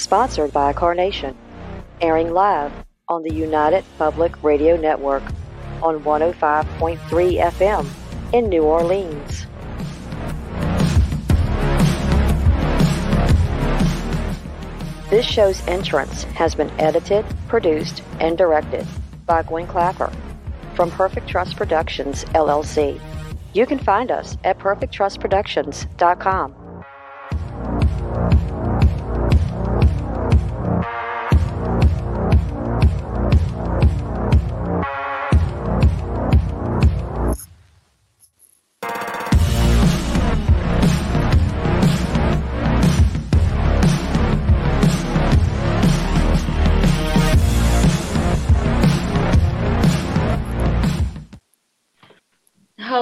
sponsored by Carnation, airing live on the United Public Radio Network on 105.3 FM in New Orleans. This show's entrance has been edited, produced, and directed by Gwen Clapper from Perfect Trust Productions, LLC. You can find us at perfecttrustproductions.com.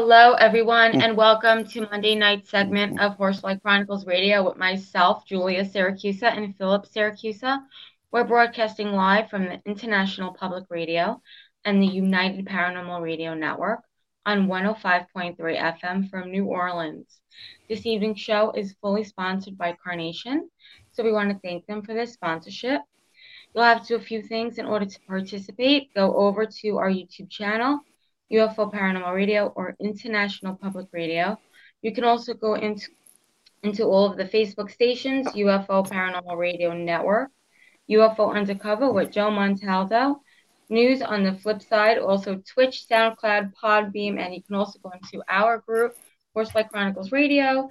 Hello, everyone, and welcome to Monday night segment of Horsefly Chronicles Radio with myself, Julia Siracusa, and Philip Siracusa. We're broadcasting live from the International Public Radio and the United Paranormal Radio Network on 105.3 FM from New Orleans. This evening's show is fully sponsored by Carnation, so we want to thank them for this sponsorship. You'll have to do a few things in order to participate. Go over to our YouTube channel UFO Paranormal Radio or International Public Radio. You can also go into into all of the Facebook stations, UFO Paranormal Radio Network, UFO Undercover with Joe Montaldo, News on the flip side, also Twitch, SoundCloud, Podbean, and you can also go into our group, Horsefly Chronicles Radio.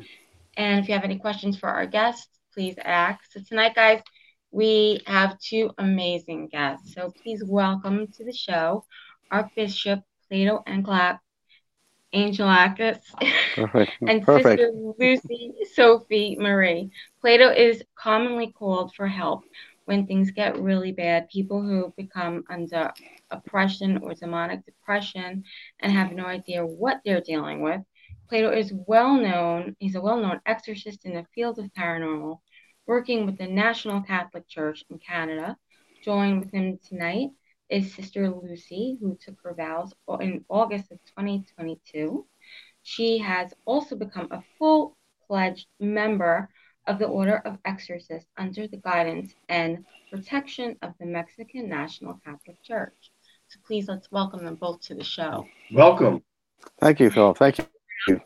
And if you have any questions for our guests, please ask. So tonight, guys, we have two amazing guests. So please welcome to the show Archbishop Plato and Clap, Angel Akis, and Perfect. Sister Lucy Sophie Marie. Plato is commonly called for help when things get really bad. People who become under oppression or demonic depression and have no idea what they're dealing with. Plato is well known, he's a well known exorcist in the field of paranormal, working with the National Catholic Church in Canada. Join with him tonight is Sister Lucy, who took her vows in August of 2022. She has also become a full fledged member of the Order of Exorcists under the guidance and protection of the Mexican National Catholic Church. So please let's welcome them both to the show. Welcome. Thank you, Phil. Thank you.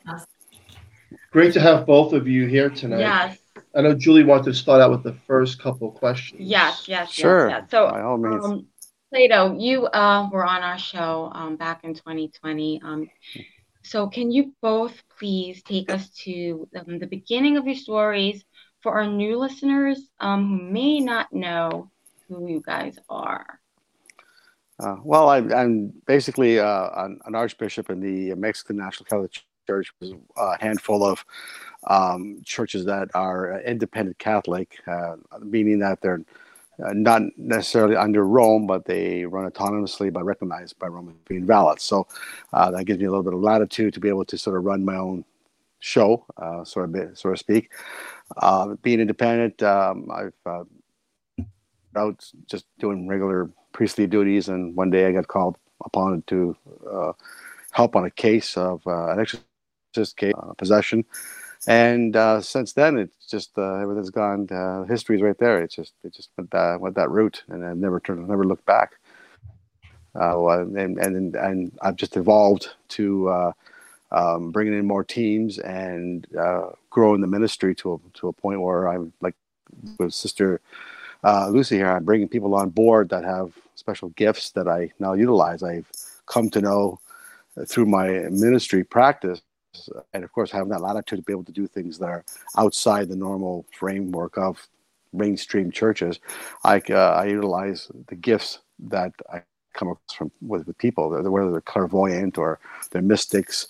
Great to have both of you here tonight. Yes, I know Julie wanted to start out with the first couple of questions. yes, yes, Sure. yes, yes. So By all means. Um, Plato, you uh, were on our show um, back in 2020. Um, so, can you both please take us to um, the beginning of your stories for our new listeners um, who may not know who you guys are? Uh, well, I, I'm basically uh, an, an archbishop in the Mexican National Catholic Church, is a handful of um, churches that are independent Catholic, uh, meaning that they're uh, not necessarily under Rome, but they run autonomously but recognized by Rome as being valid. So uh, that gives me a little bit of latitude to be able to sort of run my own show, uh, sort of bit, so to speak. Uh, being independent, um, I've uh, out just doing regular priestly duties, and one day I got called upon to uh, help on a case of an exorcist case, possession. And uh, since then, it's just uh, everything's gone. Uh, history's right there. It's just it just went that went that route, and I've never turned, never looked back. Uh, and and and I've just evolved to uh, um, bringing in more teams and uh, growing the ministry to a to a point where I'm like with Sister uh, Lucy here. I'm bringing people on board that have special gifts that I now utilize. I've come to know through my ministry practice and of course having that latitude to be able to do things that are outside the normal framework of mainstream churches i, uh, I utilize the gifts that i come across from with, with people whether they're clairvoyant or they're mystics.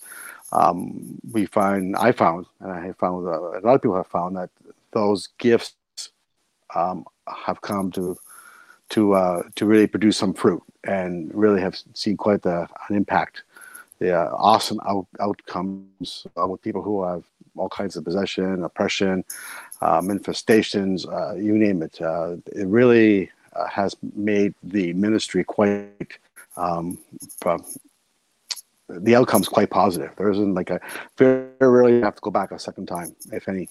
Um, we find i found and i have found uh, a lot of people have found that those gifts um, have come to to uh, to really produce some fruit and really have seen quite the, an impact uh, awesome out, outcomes uh, with people who have all kinds of possession, oppression, uh, manifestations, uh, you name it. Uh, it really uh, has made the ministry quite. Um, the outcome's quite positive. There isn't like a very rarely have to go back a second time, if any.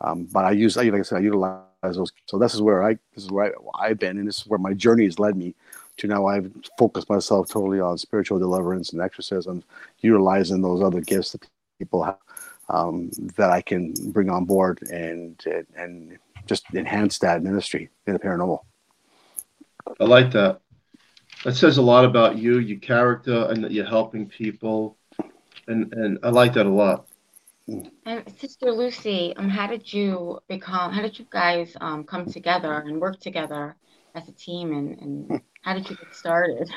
Um, but I use, like I said, I utilize those. So this is where I, this is where I, I've been, and this is where my journey has led me to now. I've focused myself totally on spiritual deliverance and exorcism, utilizing those other gifts that people have um, that I can bring on board and and just enhance that ministry in the paranormal. I like that. That says a lot about you, your character, and that you're helping people, and and I like that a lot. And Sister Lucy, um, how did you become? How did you guys um come together and work together as a team, and and how did you get started?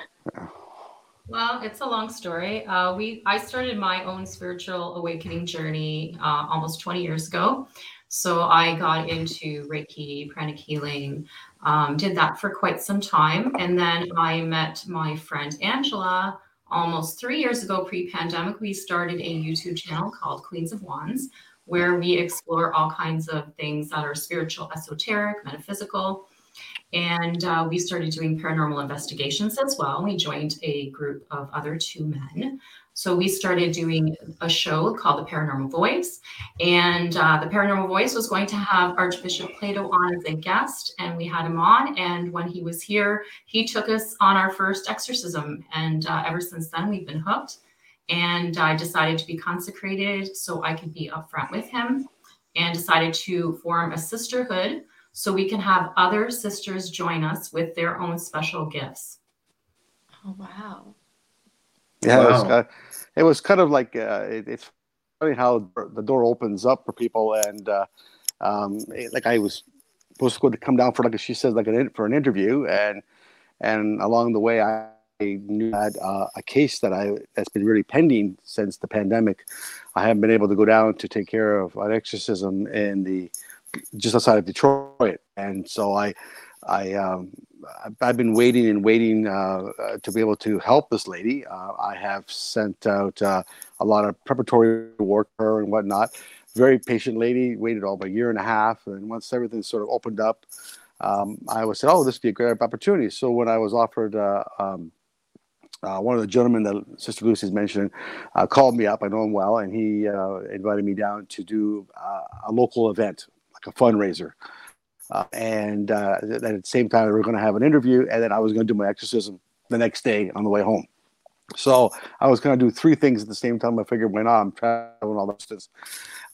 Well, it's a long story. Uh, we I started my own spiritual awakening journey uh, almost 20 years ago. So I got into Reiki, pranic healing, um, did that for quite some time, and then I met my friend Angela almost three years ago, pre-pandemic. We started a YouTube channel called Queens of Wands, where we explore all kinds of things that are spiritual, esoteric, metaphysical. And uh, we started doing paranormal investigations as well. We joined a group of other two men. So we started doing a show called The Paranormal Voice. And uh, The Paranormal Voice was going to have Archbishop Plato on as a guest. And we had him on. And when he was here, he took us on our first exorcism. And uh, ever since then, we've been hooked. And I decided to be consecrated so I could be upfront with him and decided to form a sisterhood so we can have other sisters join us with their own special gifts. Oh wow! Yeah, Wow. It, was, uh, it was kind of like uh, it, it's funny how the door opens up for people, and uh, um, it- like I was supposed to go to come down for like she says like an for an interview, and and along the way I knew I had uh, a case that I that's been really pending since the pandemic. I haven't been able to go down to take care of an exorcism in the just outside of Detroit, and so I I um, I've- been waiting and waiting uh, uh, to be able to help this lady. Uh, I have sent out uh, a lot of preparatory work her and whatnot. Very patient lady, waited all of a year and a half, and once everything sort of opened up, um, I was said, "Oh, this would be a great opportunity." So when I was offered. Uh, um, uh, one of the gentlemen that Sister Lucy's mentioned uh, called me up. I know him well, and he uh, invited me down to do a local event, a fundraiser. Uh, and uh, at the same time, we were going to have an interview, and then I was going to do my exorcism the next day on the way home. So I was going to do three things at the same time. I figured, why not? I'm traveling all this. distance.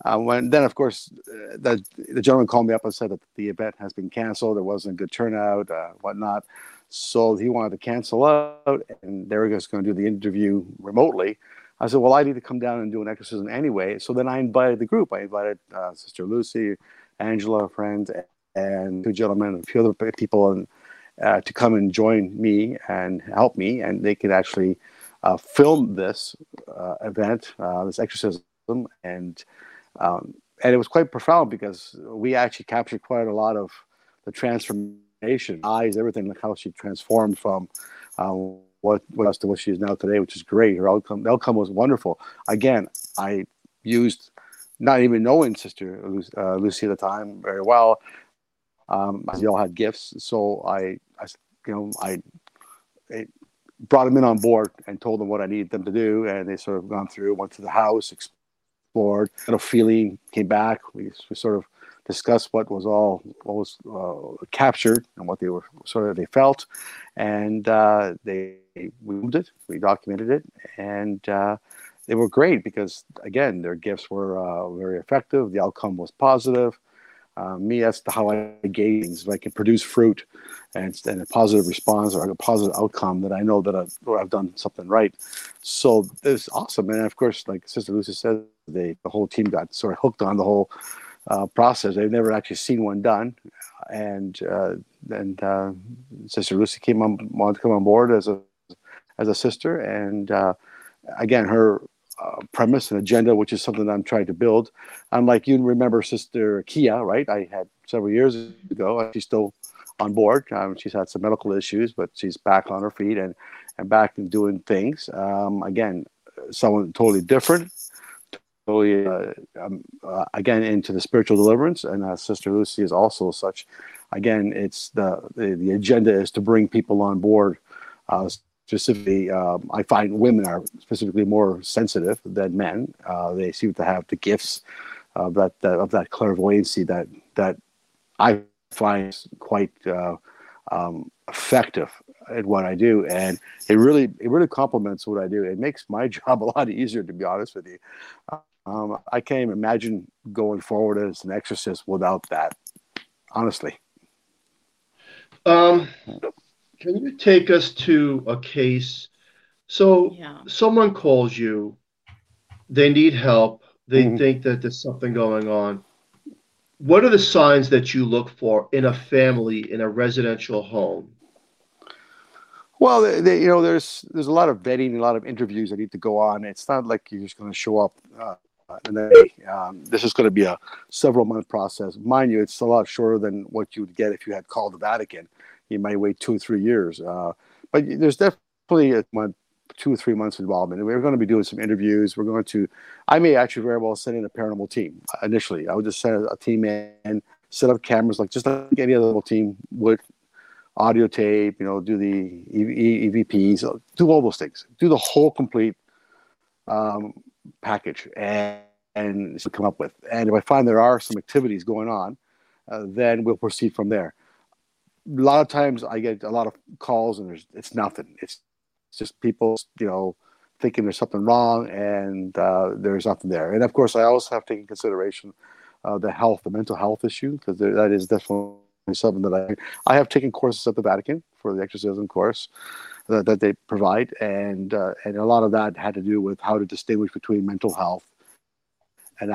Uh, when then, of course, uh, the the gentleman called me up and said that the event has been canceled. There wasn't a good turnout, uh, whatnot. So he wanted to cancel out, and they were just going to do the interview remotely. I said, well, I need to come down and do an exorcism anyway. So then I invited the group. I invited uh, Sister Lucy, Angela, a friend, and two gentlemen, and a few other people, and uh, to come and join me and help me, and they could actually uh, film this uh, event, uh, this exorcism, and um, and it was quite profound because we actually captured quite a lot of the transformation, eyes, everything, like how she transformed from uh, what was to what she is now today, which is great. Her outcome, the outcome was wonderful. Again, I used not even knowing Sister uh, Lucy at the time very well. Um, they all had gifts, so I, I you know, I, I brought them in on board and told them what I needed them to do, and they sort of gone through, went to the house, explored, had a feeling, came back. We, we sort of discussed what was all what was uh, captured and what they were sort of they felt, and uh, they we moved it, we documented it, and uh, they were great because again their gifts were uh, very effective. The outcome was positive. Uh, me, that's how I gauge things. If I can produce fruit and, and a positive response or a positive outcome, that I know that I've, I've done something right. So it's awesome. And of course, like Sister Lucy said, they, the whole team got sort of hooked on the whole uh, process. They've never actually seen one done. And uh, and uh, Sister Lucy came on, wanted to come on board as a as a sister. And uh, again, her uh, premise and agenda, which is something I'm trying to build. Unlike you remember Sister Kia, right? I had several years ago. She's still on board. Um, she's had some medical issues, but she's back on her feet and, and back and doing things. Um, again, someone totally different. Totally, uh, um, uh, again, into the spiritual deliverance. And uh, Sister Lucy is also such. Again, it's the, the, the agenda is to bring people on board uh, specifically, um, I find women are specifically more sensitive than men. Uh, they seem to have the gifts of that, that of that clairvoyancy that that I find quite uh, um, effective at what I do, and it really it really complements what I do. It makes my job a lot easier, to be honest with you. Um, I can't even imagine going forward as an exorcist without that. Honestly. Um, can you take us to a case? So yeah. someone calls you, they need help, they mm-hmm. think that there's something going on. What are the signs that you look for in a family in a residential home? Well, they, they, you know, there's there's a lot of vetting, a lot of interviews that need to go on. It's not like you're just going to show up uh, and then um, this is going to be a several month process. Mind you, it's a lot shorter than what you would get if you had called the Vatican. You might wait two or three years, uh, but there's definitely a month, two or three months involvement. We're going to be doing some interviews. We're going to, I may actually very well send in a paranormal team initially. I would just send a team in, set up cameras like just like any other little team would audio tape, you know, do the EVPs, do all those things, do the whole complete um, package and, and come up with. And if I find there are some activities going on, uh, then we'll proceed from there. A lot of times I get a lot of calls and there's it's nothing. It's, it's just people, you know, thinking there's something wrong and uh, there's nothing there. And of course, I also have taken consideration uh, the health, the mental health issue, because that is definitely something that I I have taken courses at the Vatican for the exorcism course that, that they provide, and uh, and a lot of that had to do with how to distinguish between mental health and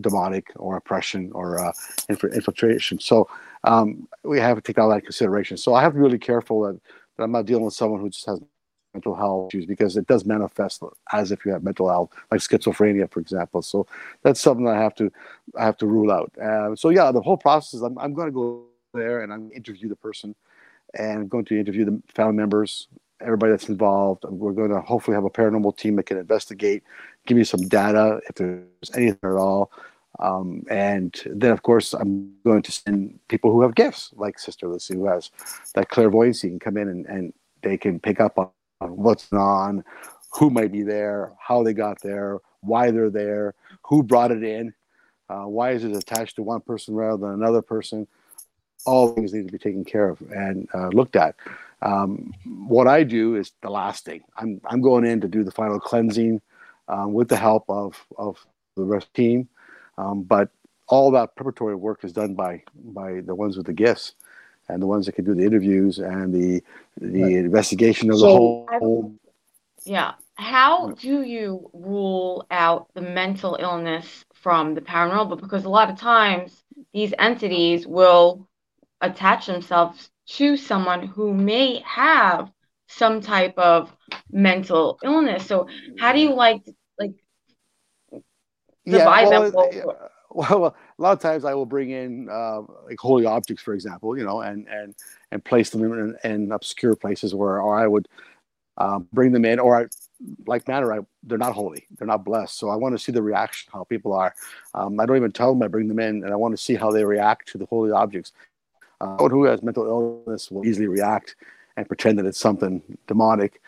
demonic or oppression or uh, infiltration. So um, we have to take all that consideration. So I have to be really careful that, that I'm not dealing with someone who just has mental health issues because it does manifest as if you have mental health, like schizophrenia, for example. So that's something that I have to I have to rule out. Uh, so yeah, the whole process. I'm, I'm going to go there and I'm interview the person and I'm going to interview the family members, everybody that's involved. We're going to hopefully have a paranormal team that can investigate, give you some data if there's anything at all. Um, and then, of course, I'm going to send people who have gifts, like Sister Lucy, who has that clairvoyancy, and come in and, and they can pick up on, what's on, who might be there, how they got there, why they're there, who brought it in, uh, why is it attached to one person rather than another person all things need to be taken care of and uh, looked at. Um, what I do is the last thing. I'm I'm going in to do the final cleansing um, with the help of of the rest team, um, but all that preparatory work is done by by the ones with the gifts and the ones that can do the interviews and the the right. investigation of so, the whole. Yeah. How do you rule out the mental illness from the paranormal? Because a lot of times these entities will attach themselves to someone who may have some type of mental illness. So how do you like yeah, well? Well, well, a lot of times I will bring in uh, like holy objects, for example, you know, and and and place them in, in obscure places where, or I would um, bring them in, or I, like matter, I, they're not holy, they're not blessed. So I want to see the reaction, how people are. Um, I don't even tell them I bring them in, and I want to see how they react to the holy objects. Uh, someone who has mental illness will easily react and pretend that it's something demonic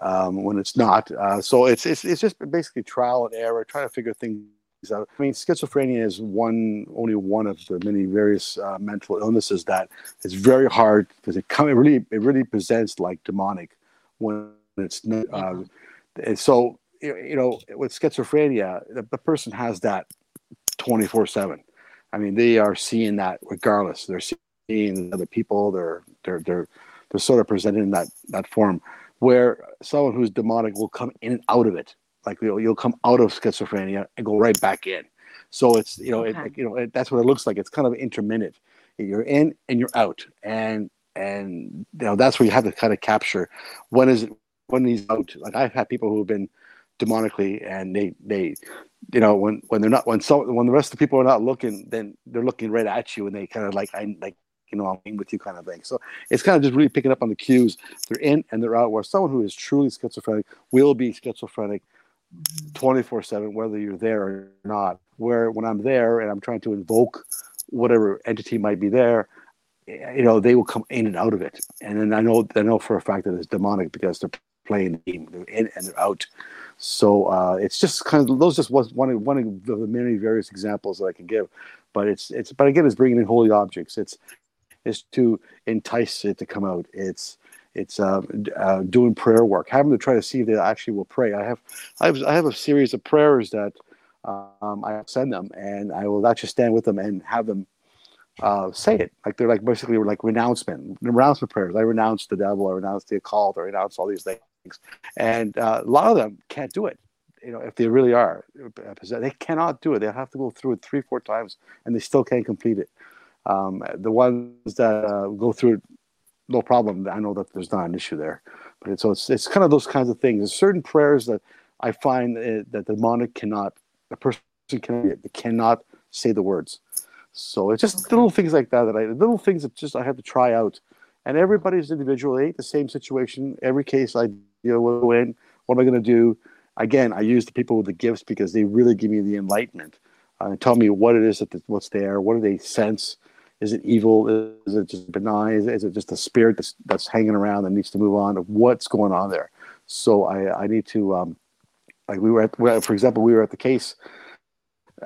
um, when it's not. Uh, so it's, it's it's just basically trial and error, trying to figure things out. I mean, schizophrenia is one only one of the many various uh, mental illnesses that is very hard because it come it really it really presents like demonic when it's not. Uh, and so you know with schizophrenia, the, the person has that twenty four seven. I mean, they are seeing that regardless. They're seeing seeing other people. They're they're they're they're sort of presented in that that form where someone who's demonic will come in and out of it. Like you'll, you'll come out of schizophrenia and go right back in. So it's you know okay. it, you know it, that's what it looks like. It's kind of intermittent. You're in and you're out, and and you know that's where you have to kind of capture when is it when he's out. Like I've had people who have been demonically and they they you know when when they're not when so when the rest of the people are not looking then they're looking right at you and they kind of like I like you know, I'm in with you kind of thing. So it's kind of just really picking up on the cues. They're in and they're out. Where someone who is truly schizophrenic will be schizophrenic 24 7, whether you're there or not. Where when I'm there and I'm trying to invoke whatever entity might be there, you know, they will come in and out of it. And then I know, I know for a fact that it's demonic because they're playing the game, they're in and they're out. So uh, it's just kind of those just was one of one of the many various examples that I can give, but it's it's but again it's bringing in holy objects. It's it's to entice it to come out. It's it's uh, uh, doing prayer work, having to try to see if they actually will pray. I have I have I have a series of prayers that um, I send them, and I will actually stand with them and have them uh, say it. Like they're like basically like renouncement, renouncement prayers. I renounce the devil, I renounce the occult, I renounce all these things. And uh, a lot of them can't do it. You know, if they really are, they cannot do it. They have to go through it three, four times, and they still can't complete it. Um, the ones that uh, go through it, no problem. I know that there's not an issue there, but it's, so it's it's kind of those kinds of things. There's certain prayers that I find uh, that the demonic cannot, a person can cannot say the words. So it's just okay. little things like that that I little things that just I have to try out. And everybody's individual. ain't the same situation. Every case I deal with in. What am I going to do? Again, I use the people with the gifts because they really give me the enlightenment uh, and tell me what it is that what's there. What do they sense? Is it evil? Is it just benign? Is, it just a spirit that's, that's hanging around that needs to move on? What's going on there? So I, I need to, um, like we were at, for example, we were at the case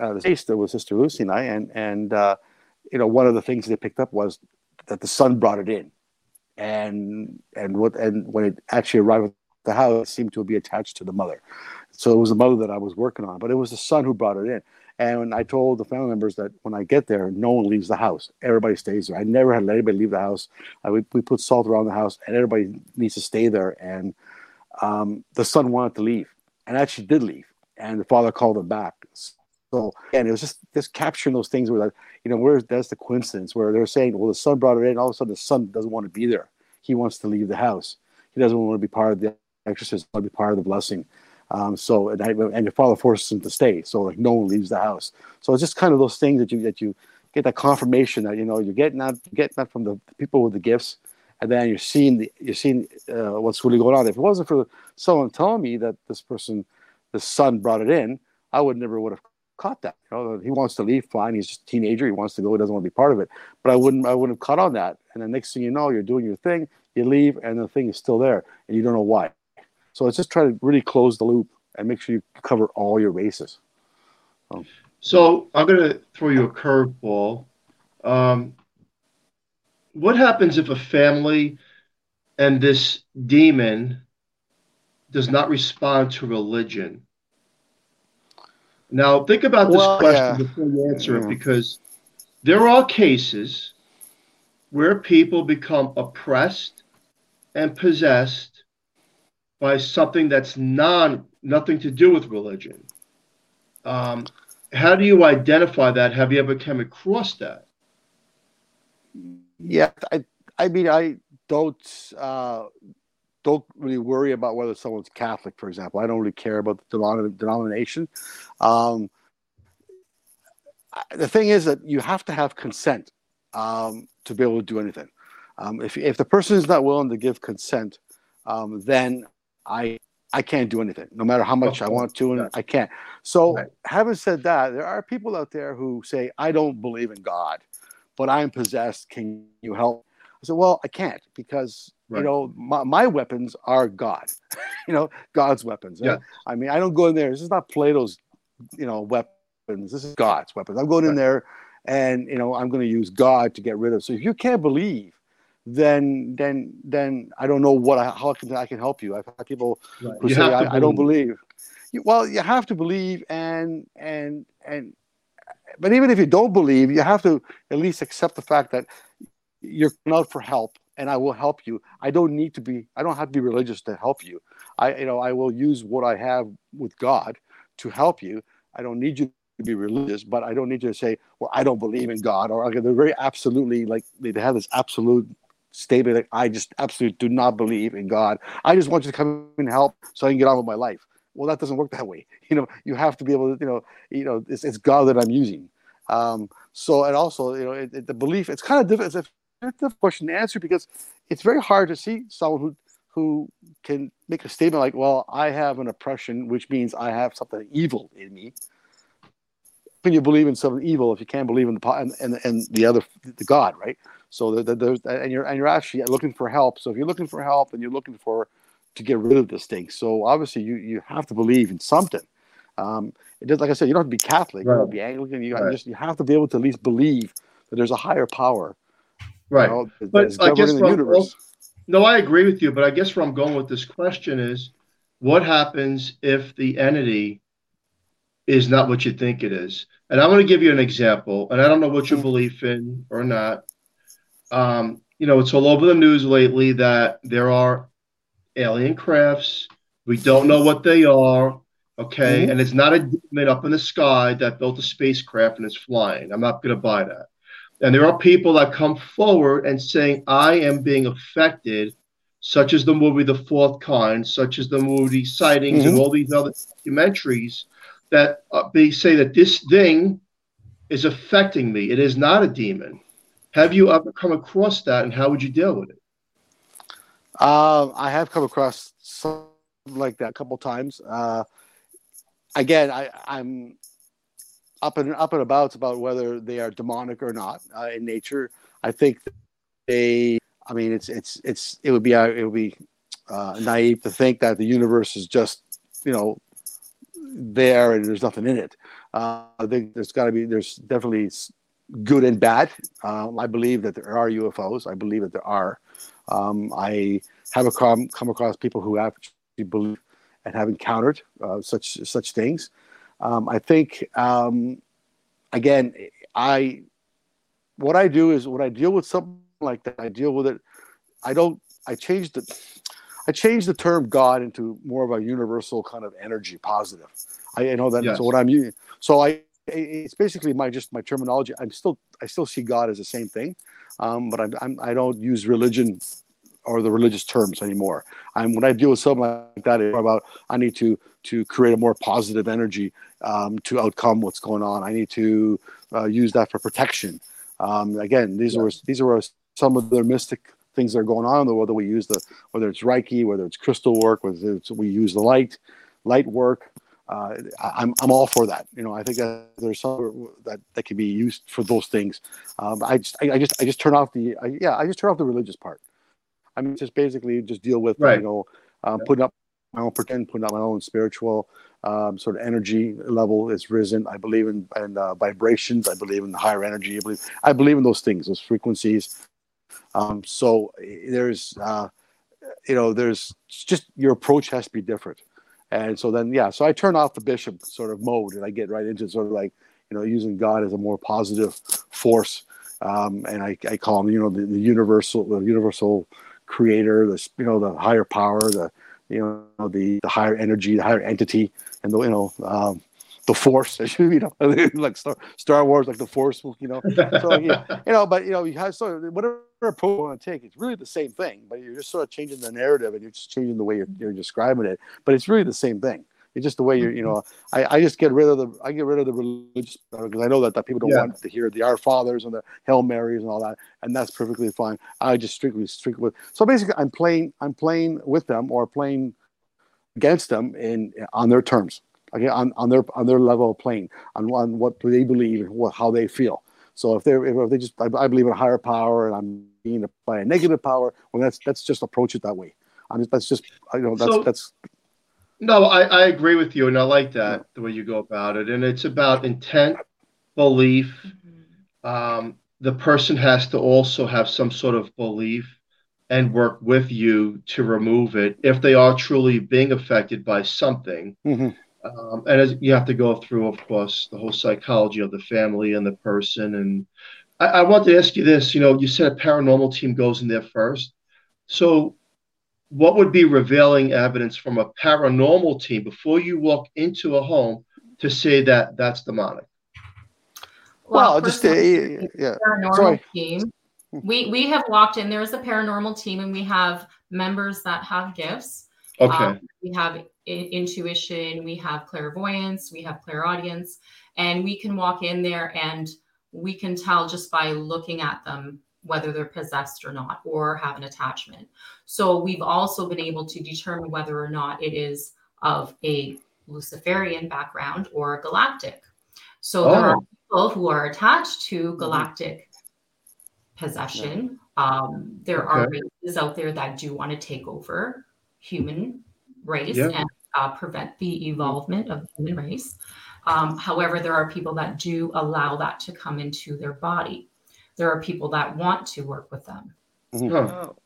uh, the case that was Sister Lucy and I, and and uh, you know one of the things they picked up was that the son brought it in, and and what and when it actually arrived at the house, it seemed to be attached to the mother. So it was the mother that I was working on, but it was the son who brought it in. And I told the family members that when I get there, no one leaves the house. Everybody stays there. I never had anybody leave the house. I, we, we put salt around the house, and everybody needs to stay there. And um, the son wanted to leave, and actually did leave. And the father called him back. So and it was just just capturing those things where like, you know where that's the coincidence where they're saying well the son brought it in all of a sudden the son doesn't want to be there he wants to leave the house he doesn't want to be part of the exorcism want to be part of the blessing um, so and, I, and your father forces him to stay so like no one leaves the house so it's just kind of those things that you that you get that confirmation that you know you're getting that getting that from the people with the gifts and then you're seeing the you're seeing uh, what's really going on if it wasn't for someone telling me that this person the son brought it in I would never would have caught that. You know, he wants to leave, fine. He's just a teenager. He wants to go. He doesn't want to be part of it. But I wouldn't. I wouldn't have caught on that. And the next thing you know, you're doing your thing. You leave, and the thing is still there, and you don't know why. So let's just try to really close the loop and make sure you cover all your bases. So, so I'm going to throw you a curveball. Um, what happens if a family and this demon does not respond to religion? Now, think about this well, question yeah. before you answer yeah. it because there are cases where people become oppressed and possessed by something that's non nothing to do with religion. Um, how do you identify that? Have you ever come across that? Yeah, I, I mean, I don't uh, don't really worry about whether someone's Catholic, for example. I don't really care about the denomination. Um, the thing is that you have to have consent um, to be able to do anything. Um, if, if the person is not willing to give consent, um, then I I can't do anything, no matter how much I want to, and I can't. So, right. having said that, there are people out there who say, "I don't believe in God, but I'm possessed. Can you help?" I said, "Well, I can't because Right. You know, my, my, weapons are God. you know, God's weapons. Yeah. I mean, I don't go in there. This is not Plato's, you know, weapons. This is God's weapons. I'm going right. in there, and you know, I'm going to use God to get rid of. So if you can't believe, then then then I don't know what I, how can I can help you. I've had people right. who you say I, I, don't believe. Well, you have to believe, and and and. But even if you don't believe, you have to at least accept the fact that you're out for help and I will help you. I don't need to be, I don't have to be religious to help you. I, you know, I will use what I have with God to help you. I don't need you to be religious, but I don't need you to say, well, I don't believe in God. Or okay, they're very absolutely like, they have this absolute statement that I just absolutely do not believe in God. I just want you to come and help so I can get on with my life. Well, that doesn't work that way. You know, you have to be able to, you know, you know, it's, it's God that I'm using. Um, so, and also, you know, it, it, the belief, it's kind of different. It's a question to answer because it's very hard to see someone who who can make a statement like, "Well, I have an oppression, which means I have something evil in me." Can you believe in something evil if you can't believe in the and and, and the other the God, right? So there's and you're and you're actually looking for help. So if you're looking for help and you're looking for to get rid of this thing. So obviously, you you have to believe in something. Um, it does, like I said, you don't have to be Catholic, right. you don't have to be Anglican. You, right. just you have to be able to at least believe that there's a higher power, right? You know, but I guess from, well, no, I agree with you. But I guess where I'm going with this question is, what happens if the entity is not what you think it is? And I'm going to give you an example, and I don't know what you believe in or not. Um, you know, it's all over the news lately that there are alien crafts. We don't know what they are. Okay. Mm-hmm. And it's not a demon up in the sky that built a spacecraft and is flying. I'm not going to buy that. And there are people that come forward and saying, I am being affected, such as the movie The Fourth Kind, such as the movie Sightings mm-hmm. and all these other documentaries that uh, they say that this thing is affecting me. It is not a demon. Have you ever come across that and how would you deal with it? Uh, I have come across something like that a couple times. Uh, again, I, am up and up and about about whether they are demonic or not uh, in nature. I think they. I mean, it's it's it's it would be uh, it would be uh, naive to think that the universe is just you know there and there's nothing in it. Uh, I think there's got to be there's definitely good and bad. Um, I believe that there are UFOs. I believe that there are. Um, I have come come across people who actually believe and have encountered uh, such such things. Um, I think um, again, I what I do is when I deal with something like that, I deal with it. I don't. I change the I changed the term God into more of a universal kind of energy, positive. I, I know that. Yes. So what I'm using. So I it's basically my just my terminology. I'm still I still see God as the same thing, um, but I'm, I'm I don't use religion or the religious terms anymore. I'm when I deal with something like that, it's about I need to to create a more positive energy um, to outcome what's going on. I need to uh, use that for protection. Um, again, these yeah. are these are some of the mystic things that are going on in the world. That we use the whether it's Reiki, whether it's crystal work, whether it's, we use the light, light work. Uh, I'm I'm all for that. You know, I think that there's some that that can be used for those things. Um, I just I, I, just I just turn off the I, yeah I just turn off the religious part. I mean, just basically just deal with right. you know um, yeah. putting up my own pretend putting up my own spiritual um, sort of energy level is risen. I believe in, in uh, vibrations. I believe in higher energy. I believe I believe in those things, those frequencies. Um, so there's uh, you know there's just your approach has to be different. And so then yeah, so I turn off the bishop sort of mode and I get right into sort of like you know using God as a more positive force. Um, and I, I call him, you know, the, the universal, the universal creator, the you know the higher power, the you know the the higher energy, the higher entity, and the you know um, the force. you know, like Star, Star Wars, like the force. You know, so yeah, you know, but you know, you have so whatever approach you want to take, it's really the same thing, but you're just sort of changing the narrative and you're just changing the way you're, you're describing it. But it's really the same thing. It's just the way you're, you know, I, I just get rid of the, I get rid of the religious because I know that, that people don't yeah. want to hear the Our Fathers and the Hail Marys and all that, and that's perfectly fine. I just strictly, strictly with. So basically, I'm playing, I'm playing with them or playing against them in on their terms, okay, on, on their on their level of playing, on, on what they believe, what how they feel. So if they're if they just, I, I believe in a higher power, and I'm being by a negative power, well, that's that's just approach it that way. I mean, that's just, you know, that's so, that's no, I, I agree with you, and I like that the way you go about it. And it's about intent, belief. Mm-hmm. Um, the person has to also have some sort of belief and work with you to remove it if they are truly being affected by something. Mm-hmm. Um, and as you have to go through, of course, the whole psychology of the family and the person. And I, I want to ask you this: you know, you said a paranormal team goes in there first. So what would be revealing evidence from a paranormal team before you walk into a home to say that that's demonic? Well, well just a yeah. Paranormal Sorry. team. We we have walked in. There's a paranormal team, and we have members that have gifts. Okay. Um, we have intuition. We have clairvoyance. We have clairaudience, and we can walk in there and we can tell just by looking at them whether they're possessed or not or have an attachment. So we've also been able to determine whether or not it is of a Luciferian background or galactic. So oh. there are people who are attached to mm-hmm. galactic possession. Um, there okay. are races out there that do want to take over human race yeah. and uh, prevent the evolvement of the human race. Um, however, there are people that do allow that to come into their body. There are people that want to work with them. Mm-hmm. Oh.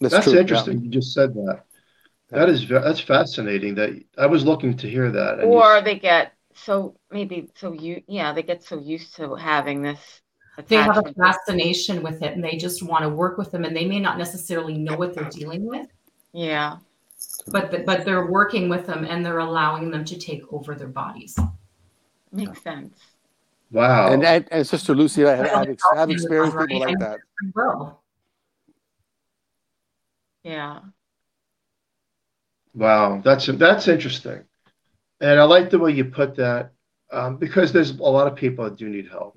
That's, that's interesting. Yeah. You just said that. That is that's fascinating. That I was looking to hear that. Or you... they get so maybe so you yeah they get so used to having this. They have a fascination with it, and they just want to work with them, and they may not necessarily know what they're dealing with. Yeah. But the, but they're working with them, and they're allowing them to take over their bodies. Makes sense. Wow. And, and, and Sister Lucy, I have, I've, I've experienced people like that. Well. Yeah. Wow, that's that's interesting, and I like the way you put that um, because there's a lot of people that do need help,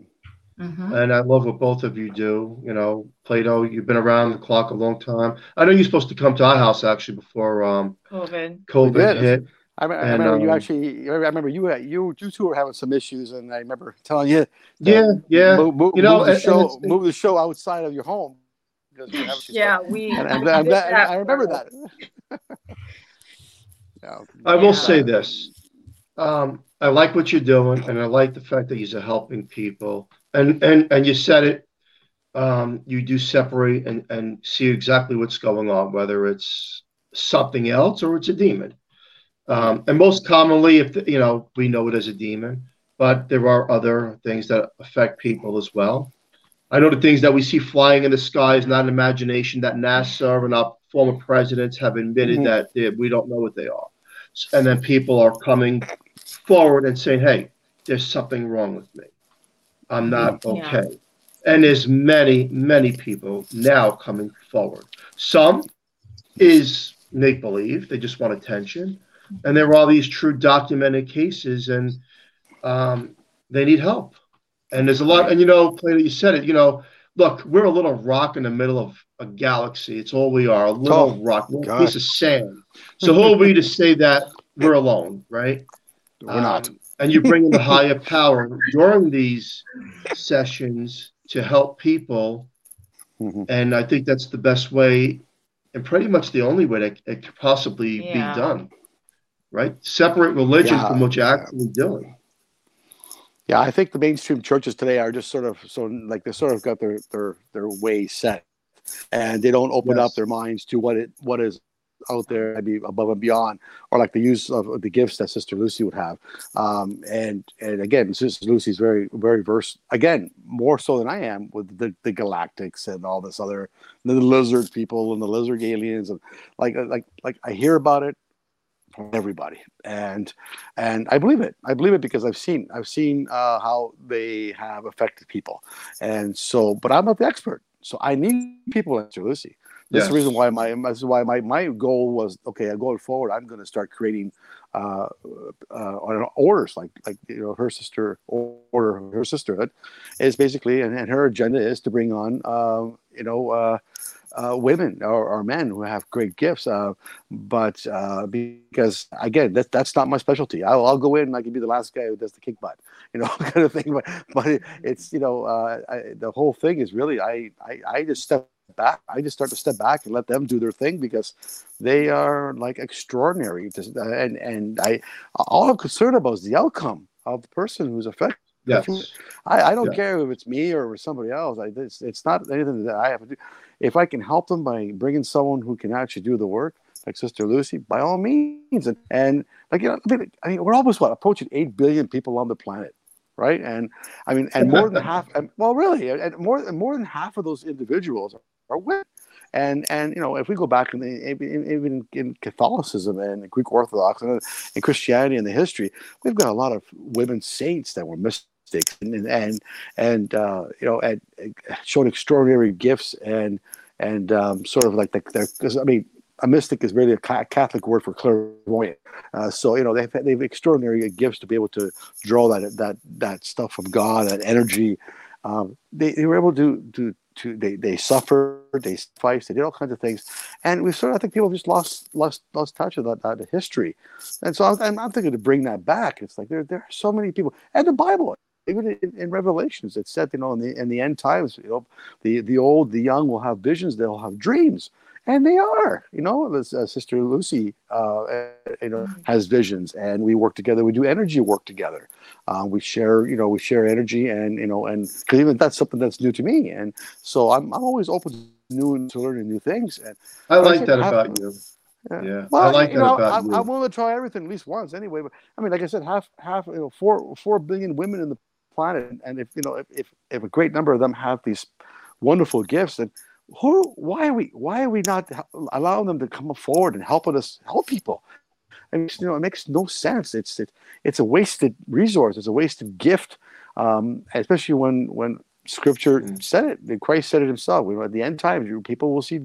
mm-hmm. and I love what both of you do. You know, Plato, you've been around the clock a long time. I know you're supposed to come to our house actually before um, COVID COVID hit. I, I and, remember um, you actually. I remember you. You you two were having some issues, and I remember telling you. Yeah, yeah. Move, move, you know, move the and, show. And move the show outside of your home. yeah, we. And, and, and, I remember that. I will say this. Um, I like what you're doing, and I like the fact that you're helping people. And and and you said it. Um, you do separate and and see exactly what's going on, whether it's something else or it's a demon. Um, and most commonly, if you know, we know it as a demon, but there are other things that affect people as well. I know the things that we see flying in the sky is not an imagination that NASA and our former presidents have admitted mm-hmm. that they, we don't know what they are. And then people are coming forward and saying, hey, there's something wrong with me. I'm not okay. Yeah. And there's many, many people now coming forward. Some is make believe, they just want attention. And there are all these true documented cases, and um, they need help. And there's a lot, and you know, Plato, you said it, you know, look, we're a little rock in the middle of a galaxy. It's all we are, a little oh, rock, a piece of sand. So who are we to say that we're alone, right? We're um, not. And you bring in the higher power during these sessions to help people. Mm-hmm. And I think that's the best way, and pretty much the only way that it could possibly yeah. be done, right? Separate religion yeah. from what you're actually doing. Yeah, I think the mainstream churches today are just sort of so like they sort of got their their their way set, and they don't open yes. up their minds to what it what is out there maybe above and beyond or like the use of the gifts that sister lucy would have. Um, and and again sister lucy's very very versed again more so than i am with the, the galactics and all this other the lizard people and the lizard aliens and like like like i hear about it from everybody. And and i believe it. I believe it because i've seen i've seen uh, how they have affected people. And so but i'm not the expert. So i need people like Sister lucy this is the reason why my this is why my, my goal was okay going forward i'm going to start creating uh, uh, orders like like you know her sister order her sisterhood is basically and, and her agenda is to bring on uh, you know uh, uh, women or, or, men who have great gifts. Uh, but uh, because again, that, that's not my specialty. I'll, I'll, go in and I can be the last guy who does the kick butt, you know, kind of thing. But, but it's, you know, uh, I, the whole thing is really, I, I, I just step back. I just start to step back and let them do their thing because they are like extraordinary. Uh, and, and I, all I'm concerned about is the outcome of the person who's affected. Yes. I, I don't yeah. care if it's me or somebody else. I, it's, it's not anything that I have to do if I can help them by bringing someone who can actually do the work, like Sister Lucy, by all means. And, and like, you know, I mean, I mean, we're almost what approaching 8 billion people on the planet. Right. And I mean, and more than half, and, well, really, and more, more than half of those individuals are, women. And, and, you know, if we go back in the, even in Catholicism and Greek Orthodox and, and Christianity and the history, we've got a lot of women saints that were missed and and and uh, you know and, and showed extraordinary gifts and and um, sort of like the, because I mean a mystic is really a Catholic word for clairvoyant. Uh, so you know they've they've extraordinary gifts to be able to draw that that that stuff from God, that energy. Um, they, they were able to to to they they suffered, they sacrificed, they did all kinds of things, and we sort of I think people just lost lost lost touch of that, that history, and so I'm, I'm thinking to bring that back. It's like there there are so many people, and the Bible even in, in, Revelations, it said, you know, in the in the end times, you know, the the old, the young will have visions, they'll have dreams, and they are. You know, this, uh, Sister Lucy, uh, you know, mm-hmm. has visions, and we work together. We do energy work together. Uh, we share, you know, we share energy, and you know, and because even that's something that's new to me, and so I'm I'm always open to new and to learning new things. And I like that about you. Yeah. yeah. Well, I like you know, I, am willing to try everything at least once anyway. But I mean, like I said, half, half, you know, four, four billion women in the planet, and if you know, if, if, if a great number of them have these wonderful gifts, then who, why are we, why are we not allowing them to come forward and helping us help people? I mean, you know, it makes no sense. It's it, it's a wasted resource. It's a wasted gift, um, especially when when Scripture mm. said it. Christ said it himself. We, at the end times, people will see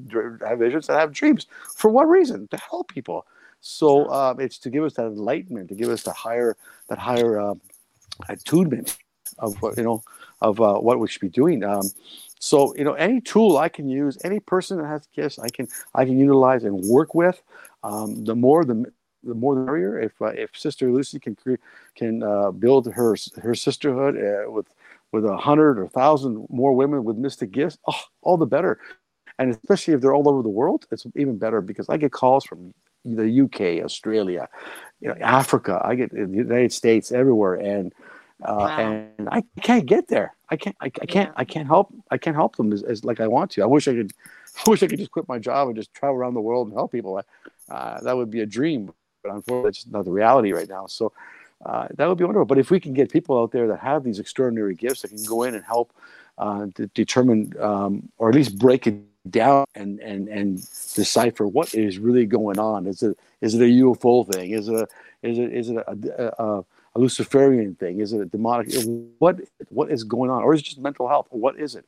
have visions and have dreams. For what reason? To help people. So um, it's to give us that enlightenment, to give us the higher that higher uh, attunement of what you know of uh, what we should be doing. Um, so you know, any tool I can use, any person that has gifts, I can I can utilize and work with. Um, the more the the more the merrier. If uh, if Sister Lucy can can uh, build her her sisterhood uh, with with a hundred or thousand more women with mystic gifts, oh, all the better. And especially if they're all over the world, it's even better because I get calls from the UK, Australia, you know, Africa. I get the United States, everywhere, and uh, wow. and I can't get there. I can't. I, I can't. Yeah. I can't help. I can't help them as, as, like I want to. I wish I could. I wish I could just quit my job and just travel around the world and help people. Uh, that would be a dream, but unfortunately, it's not the reality right now. So uh, that would be wonderful. But if we can get people out there that have these extraordinary gifts that can go in and help uh, to determine um, or at least break it down and, and, and decipher what is really going on. Is it is it a UFO thing? Is it a, is it is it a, a, a Luciferian thing? Is it a demonic? What what is going on? Or is it just mental health? What is it?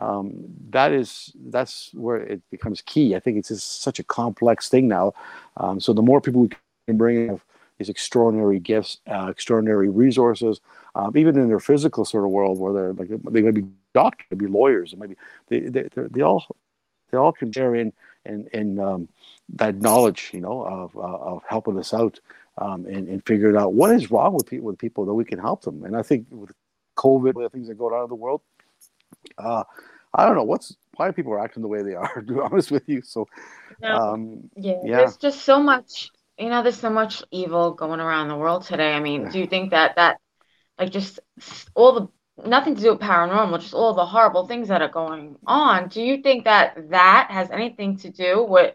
Um, that is that's where it becomes key. I think it's just such a complex thing now. Um, so the more people we can bring in these extraordinary gifts, uh, extraordinary resources, um, even in their physical sort of world where they're like they may be doctors, they may be lawyers, they may be they they, they all they all can share in in, in um, that knowledge, you know, of uh, of helping us out um, and, and figuring out what is wrong with people with people that we can help them. And I think with COVID, the things that go on in the world, uh, I don't know what's why people are acting the way they are. To be honest with you, so no. um, yeah, yeah, there's just so much you know, there's so much evil going around the world today. I mean, do you think that that, like, just all the nothing to do with paranormal, just all the horrible things that are going on? Do you think that that has anything to do with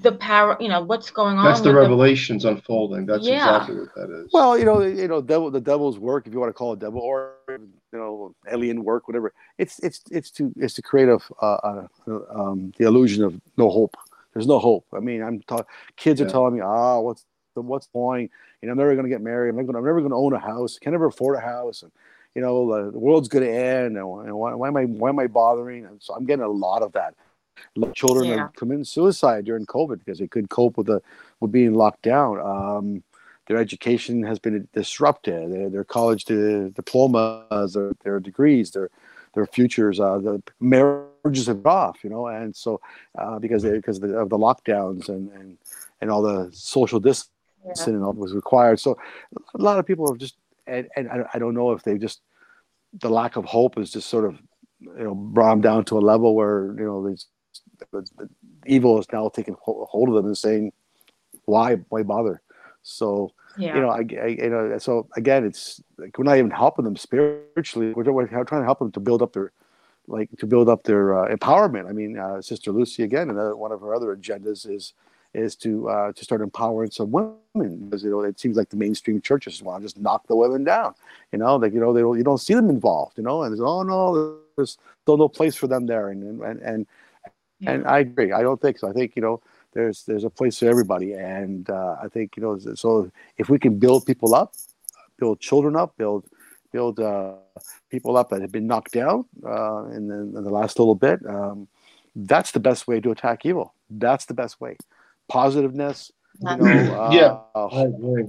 the power? You know, what's going on? That's the revelations the... unfolding. That's yeah. exactly what that is. Well, you know, you know, devil, the devil's work, if you want to call it devil, or you know, alien work, whatever. It's it's it's to it's to create a, uh, um, the illusion of no hope there's no hope. I mean, I'm talking. Kids yeah. are telling me, "Ah, oh, what's the what's going? You know, I'm never going to get married. I'm, gonna, I'm never going to own a house. Can never afford a house, and you know, the, the world's going to end. And why, why, am I why am I bothering? And so I'm getting a lot of that. Children yeah. are committing suicide during COVID because they couldn't cope with the with being locked down. Um, their education has been disrupted. Their, their college diplomas, their, their degrees, their their futures, uh, the marriages have off, you know, and so uh, because they, because of the, of the, lockdowns and, and and all the social distancing yeah. was required. So a lot of people have just and, and I, I don't know if they just the lack of hope is just sort of you know brought them down to a level where you know these the evil is now taking hold of them and saying why why bother? So yeah. you know I, I, you know so again it's like we're not even helping them spiritually. We're, we're trying to help them to build up their like to build up their uh, empowerment. I mean uh, sister lucy again and one of her other agendas is is to uh, to start empowering some women because you know it seems like the mainstream churches want to just knock the women down you know like you know they don't, you don't see them involved you know and there's oh no there's still no place for them there and and and, yeah. and i agree i don't think so i think you know there's there's a place for everybody, and uh, I think you know. So if we can build people up, build children up, build build uh, people up that have been knocked down uh, in, the, in, the, last little bit, um, that's the best way to attack evil. That's the best way. Positiveness, you know, uh, yeah,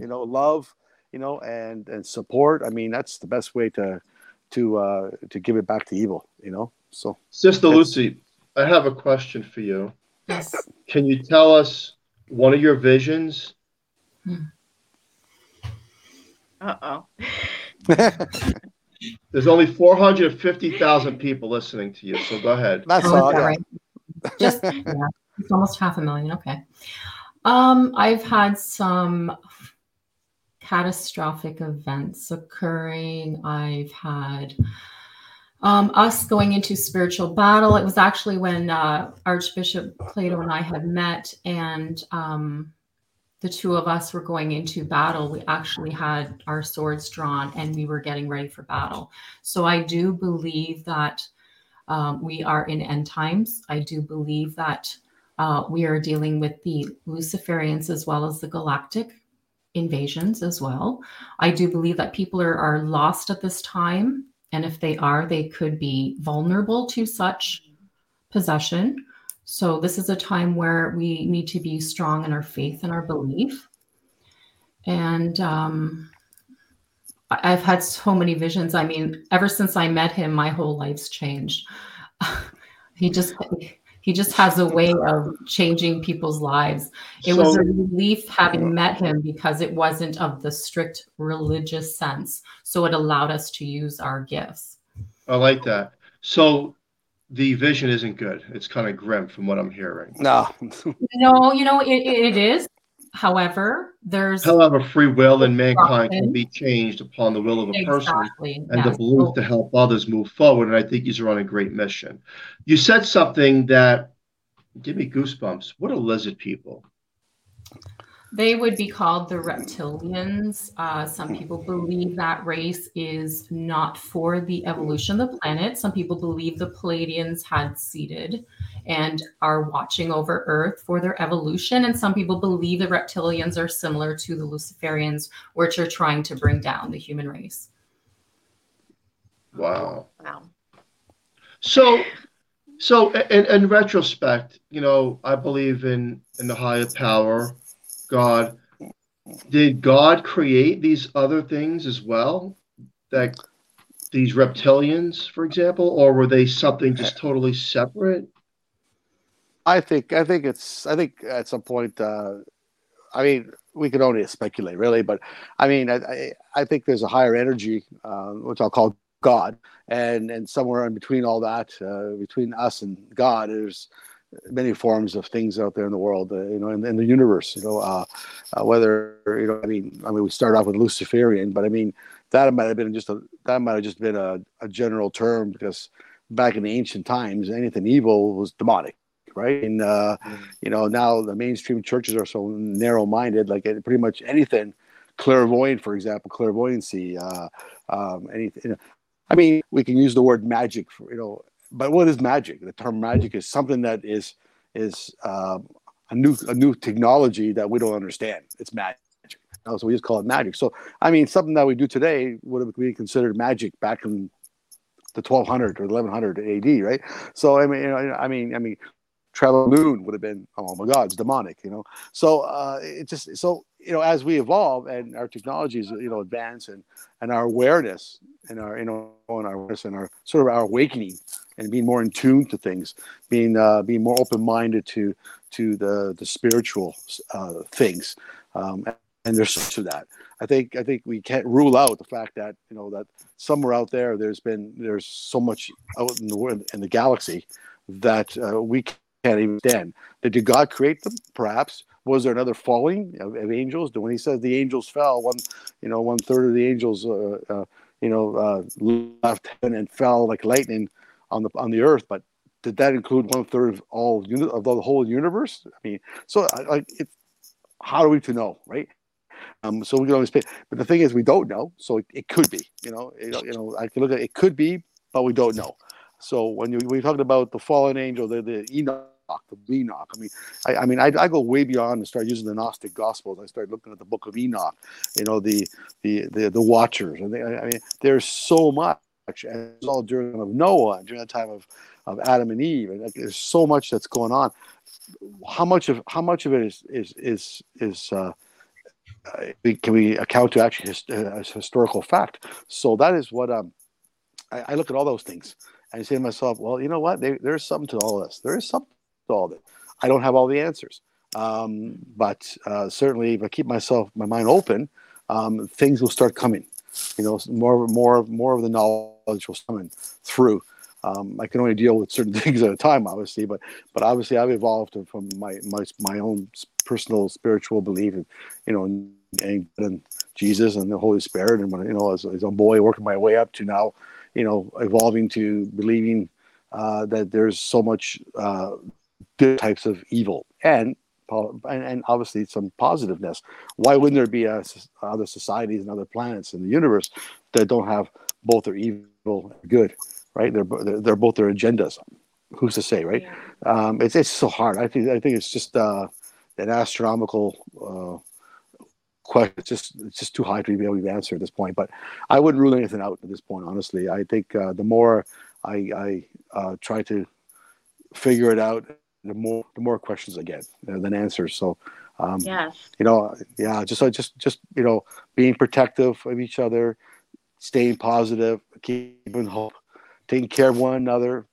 you know, love, you know, and and support. I mean, that's the best way to to uh, to give it back to evil. You know, so Sister Lucy, I have a question for you. Yes. Can you tell us one of your visions? Uh oh. There's only 450,000 people listening to you, so go ahead. That's oh, all. Just yeah, it's almost half a million. Okay. Um, I've had some catastrophic events occurring. I've had um, us going into spiritual battle. It was actually when uh, Archbishop Plato and I had met, and um, the two of us were going into battle. We actually had our swords drawn and we were getting ready for battle. So I do believe that um, we are in end times. I do believe that uh, we are dealing with the Luciferians as well as the galactic invasions as well. I do believe that people are, are lost at this time. And if they are, they could be vulnerable to such possession. So, this is a time where we need to be strong in our faith and our belief. And um, I've had so many visions. I mean, ever since I met him, my whole life's changed. he just he just has a way of changing people's lives. It so, was a relief having met him because it wasn't of the strict religious sense. So it allowed us to use our gifts. I like that. So the vision isn't good. It's kind of grim from what I'm hearing. No. no, you know, it, it is. However, there's however free will and mankind can be changed upon the will of a exactly. person and yes. the belief to help others move forward. And I think he's on a great mission. You said something that give me goosebumps. What are lizard people? They would be called the reptilians. Uh, some people believe that race is not for the evolution of the planet. Some people believe the Pleiadians had seeded and are watching over Earth for their evolution. And some people believe the reptilians are similar to the Luciferians, which are trying to bring down the human race. Wow. Wow. So, so in, in retrospect, you know, I believe in in the higher power God. Did God create these other things as well? That these reptilians, for example, or were they something just totally separate? I think I think it's I think at some point uh, I mean we can only speculate really, but I mean I I think there's a higher energy uh, which I'll call God, and and somewhere in between all that, uh, between us and God, there's many forms of things out there in the world, uh, you know, in, in, the universe, you know, uh, uh, whether, you know, I mean, I mean, we start off with Luciferian, but I mean, that might have been just a, that might have just been a, a general term because back in the ancient times, anything evil was demonic. Right. And, uh, mm-hmm. you know, now the mainstream churches are so narrow minded, like pretty much anything clairvoyant, for example, clairvoyancy, uh, um, anything, you know, I mean, we can use the word magic for, you know, but what is magic? The term magic is something that is is um, a new a new technology that we don't understand. It's magic. So we just call it magic. So I mean, something that we do today would have been considered magic back in the 1200 or 1100 AD, right? So I mean, you know, I mean, I mean, travel moon would have been oh my god, it's demonic, you know. So uh, it just so you know as we evolve and our technologies you know advance and and our awareness and our you know and our awareness and our sort of our awakening and being more in tune to things, being uh, being more open minded to to the the spiritual uh, things. Um, and there's to that. I think I think we can't rule out the fact that you know that somewhere out there there's been there's so much out in the world in the galaxy that uh, we can't even stand. Did God create them? Perhaps. Was there another falling of, of angels? When he says the angels fell, one you know one third of the angels uh, uh, you know uh, left heaven and fell like lightning on the on the earth, but did that include one third of all of the whole universe? I mean, so like, it, how are we to know, right? Um, so we can always pay, but the thing is, we don't know. So it, it could be, you know, it, you know, I can look at it, it could be, but we don't know. So when you you talking about the fallen angel, the the Enoch, the Enoch. I mean, I, I mean, I, I, go way beyond and start using the Gnostic Gospels. I start looking at the Book of Enoch, you know, the the the, the Watchers, and they, I mean, there's so much and it's all during of Noah, during the time of, of Adam and Eve, and there's so much that's going on. How much of how much of it is is is is uh, uh can we account to actually his, uh, as historical fact? So that is what um, I, I, look at all those things and I say to myself, well, you know what? There, there's something to all this. There is something to all this. I don't have all the answers, um, but uh, certainly if I keep myself my mind open, um, things will start coming you know, more, more, more of the knowledge will summon through. Um, I can only deal with certain things at a time, obviously, but but obviously I've evolved from my my my own personal spiritual belief, and you know, and, and Jesus and the Holy Spirit, and when you know, as, as a boy working my way up to now, you know, evolving to believing uh, that there's so much uh, good types of evil and and, and obviously some positiveness. Why wouldn't there be a, other societies and other planets in the universe that don't have both their evil and good, right? They're, they're, they're both their agendas. Who's to say, right? Yeah. Um, it's it's so hard. I think I think it's just uh, an astronomical uh, question. It's just it's just too high to be able to answer at this point. But I wouldn't rule anything out at this point. Honestly, I think uh, the more I, I uh, try to figure it out, the more the more questions I get than answers. So, um, yes, you know, yeah, just just just you know, being protective of each other, staying positive, keeping hope, taking care of one another,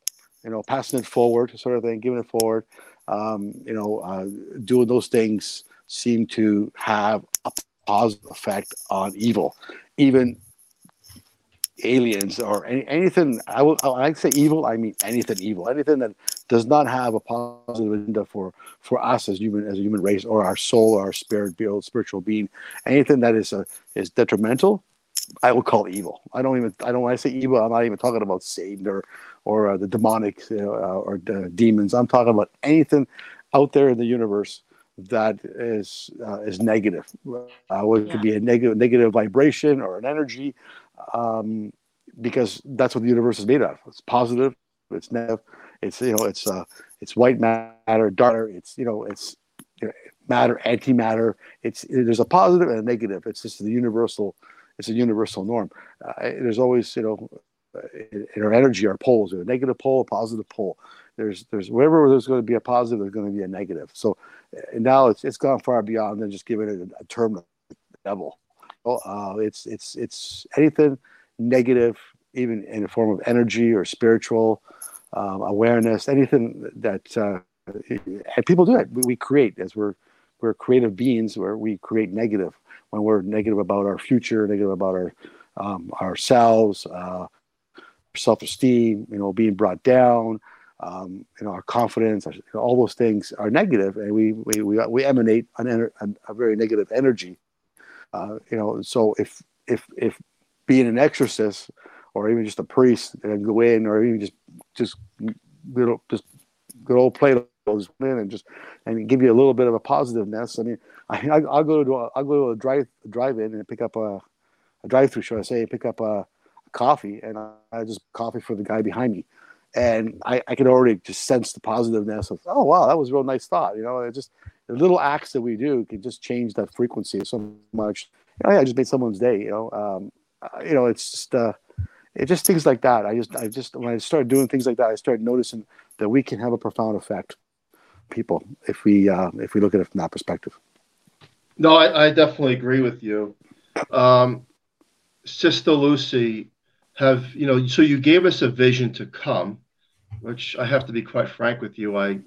you know, passing it forward, sort of thing, giving it forward. Um, you know, uh, doing those things seem to have a positive effect on evil, even aliens or any, anything. I will. I say evil. I mean anything evil. Anything that does not have a positive agenda for for us as human as a human race or our soul or our spirit, spiritual being. Anything that is a, uh, is detrimental, I will call evil. I don't even. I don't. When I say evil, I'm not even talking about Satan or or uh, the demonic uh, or the demons. I'm talking about anything out there in the universe that is uh, is negative. Uh, it yeah. could be a negative negative vibration or an energy um, because that's what the universe is made of. It's positive, it's negative, it's you know, it's uh, it's white matter, dark. It's you know, it's you know, matter, antimatter. It's there's a positive and a negative. It's just the universal. It's a universal norm. Uh, there's always you know, in our energy, our poles, a negative pole, a positive pole. There's there's wherever there's going to be a positive, there's going to be a negative. So now it's it's gone far beyond than just giving it a, a term, devil. Uh, it's it's it's anything negative, even in the form of energy or spiritual um, awareness, anything that uh, and people do it. We, we, create as we're we're creative beings where we create negative when we're negative about our future, negative about our um, ourselves, uh, self esteem, you know, being brought down. Um, you know, our confidence, all those things are negative, and we we we, we emanate an, an, a very negative energy uh, you know, so if if if being an exorcist or even just a priest and go in, or even just just little just good old Plato goes in and just and give you a little bit of a positiveness. I mean, I, I'll go to a, I'll go to a drive drive in and pick up a, a drive through, should I say, pick up a, a coffee, and I, I just coffee for the guy behind me, and I, I can already just sense the positiveness of oh wow that was a real nice thought, you know. It just the little acts that we do can just change that frequency so much. You know, I just made someone's day. You know, um, uh, you know, it's just uh, it just things like that. I just I just when I started doing things like that, I started noticing that we can have a profound effect people if we uh, if we look at it from that perspective. No, I, I definitely agree with you. Um, Sister Lucy, have you know? So you gave us a vision to come, which I have to be quite frank with you. I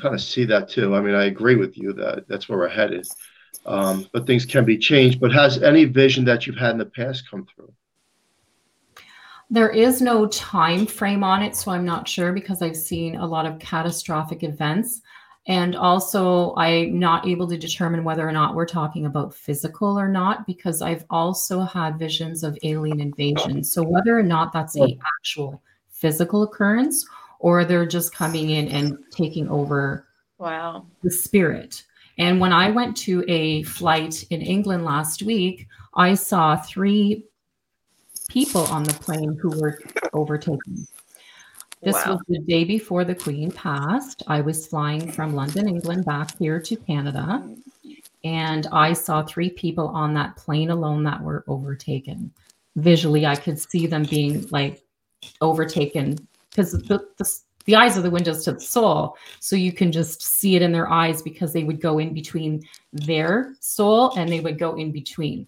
kind of see that too. I mean, I agree with you that that's where we're headed. Um, but things can be changed. But has any vision that you've had in the past come through? There is no time frame on it, so I'm not sure because I've seen a lot of catastrophic events. And also, I'm not able to determine whether or not we're talking about physical or not because I've also had visions of alien invasion. So, whether or not that's a actual physical occurrence or they're just coming in and taking over wow. the spirit. And when i went to a flight in england last week i saw three people on the plane who were overtaken. This wow. was the day before the queen passed. I was flying from london england back here to canada and i saw three people on that plane alone that were overtaken. Visually i could see them being like overtaken because the, the, the eyes are the windows to the soul. So you can just see it in their eyes because they would go in between their soul and they would go in between.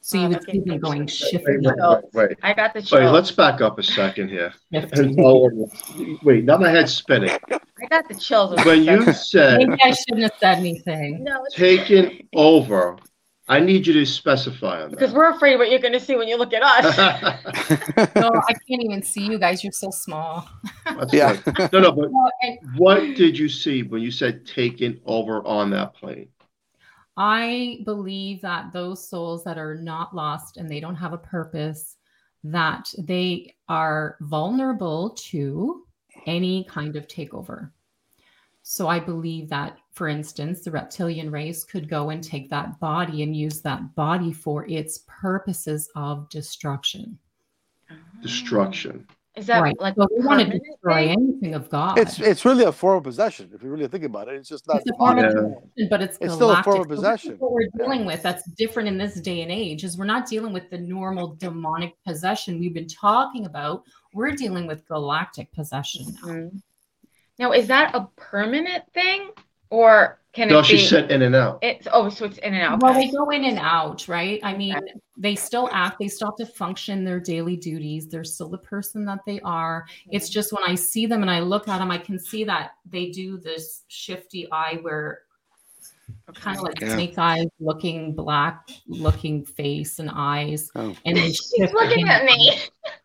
So you would see them going shifting. Wait, wait, wait, I got the chill. Wait, let's back up a second here. wait, now my head's spinning. I got the chills. When you said maybe I shouldn't have said anything. No, taken over, I need you to specify on that. Because we're afraid what you're going to see when you look at us. no, I can't even see you guys. You're so small. yeah. no, no, but what did you see when you said taken over on that plane? I believe that those souls that are not lost and they don't have a purpose, that they are vulnerable to any kind of takeover. So I believe that, for instance, the reptilian race could go and take that body and use that body for its purposes of destruction. Destruction. Is that right. like so we want to destroy anything of God? It's it's really a form of possession. If you really think about it, it's just not. It's a form of possession, but it's, it's still a form of possession. So what we're dealing with that's different in this day and age is we're not dealing with the normal demonic possession we've been talking about. We're dealing with galactic possession now. Mm-hmm. Now, is that a permanent thing, or can no, it she said in and out. It's oh, so it's in and out. Well, they go in and out, right? I mean, okay. they still act, they still have to function their daily duties. They're still the person that they are. It's just when I see them and I look at them, I can see that they do this shifty eye where kind of like yeah. snake eyes looking black looking face and eyes oh. and they She's looking at me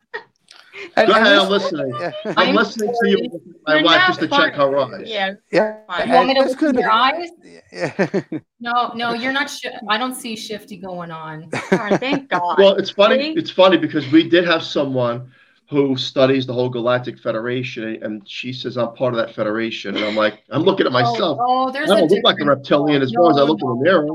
Go ahead, I'm listening. Yeah. I'm, I'm, listening to you. My wife just to check her eyes. Yeah. Yeah. You want me to look in your eyes? Yeah. no, no, you're not. Sh- I don't see shifty going on. Oh, thank God. Well, it's funny. It's funny because we did have someone who studies the whole Galactic Federation, and she says I'm part of that federation, and I'm like, I'm looking at oh, myself. Oh, oh there's I don't look like a reptilian as no, far as I look no. in the mirror.